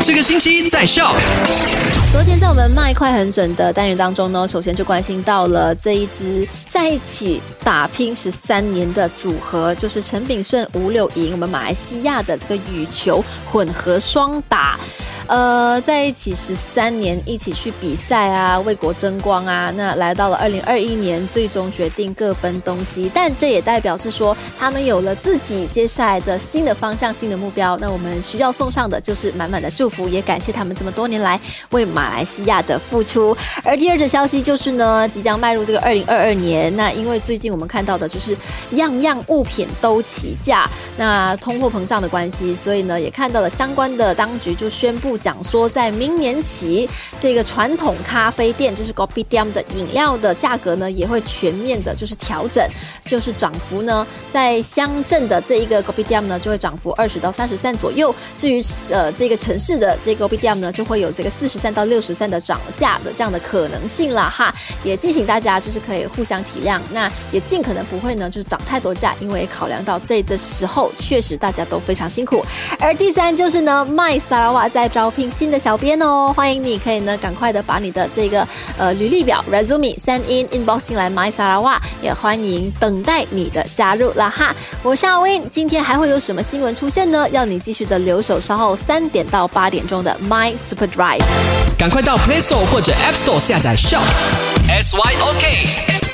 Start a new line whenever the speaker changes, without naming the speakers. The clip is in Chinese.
这个星期在笑。
昨天在我们卖快很准的单元当中呢，首先就关心到了这一支在一起打拼十三年的组合，就是陈炳顺、吴柳莹，我们马来西亚的这个羽球混合双打。呃，在一起十三年，一起去比赛啊，为国争光啊。那来到了二零二一年，最终决定各奔东西。但这也代表是说，他们有了自己接下来的新的方向、新的目标。那我们需要送上的就是满满的祝福，也感谢他们这么多年来为马来西亚的付出。而第二则消息就是呢，即将迈入这个二零二二年。那因为最近我们看到的就是样样物品都起价，那通货膨胀的关系，所以呢，也看到了相关的当局就宣布。讲说，在明年起，这个传统咖啡店就是 g o p i d a m 的饮料的价格呢，也会全面的，就是调整，就是涨幅呢，在乡镇的这一个 g o p i d a m 呢，就会涨幅二十到三十三左右。至于呃这个城市的这个 g o p i d a m 呢，就会有这个四十三到六十三的涨价的这样的可能性了哈。也提醒大家，就是可以互相体谅，那也尽可能不会呢，就是涨太多价，因为考量到这这时候确实大家都非常辛苦。而第三就是呢，麦萨拉瓦在招。招聘新的小编哦，欢迎你可以呢赶快的把你的这个呃履历表 resume send in inbox 进来 my 萨拉瓦，也欢迎等待你的加入了哈。我是阿 Win，今天还会有什么新闻出现呢？要你继续的留守，稍后三点到八点钟的 My Super Drive，
赶快到 Play Store 或者 App Store 下载 Shop S Y O K。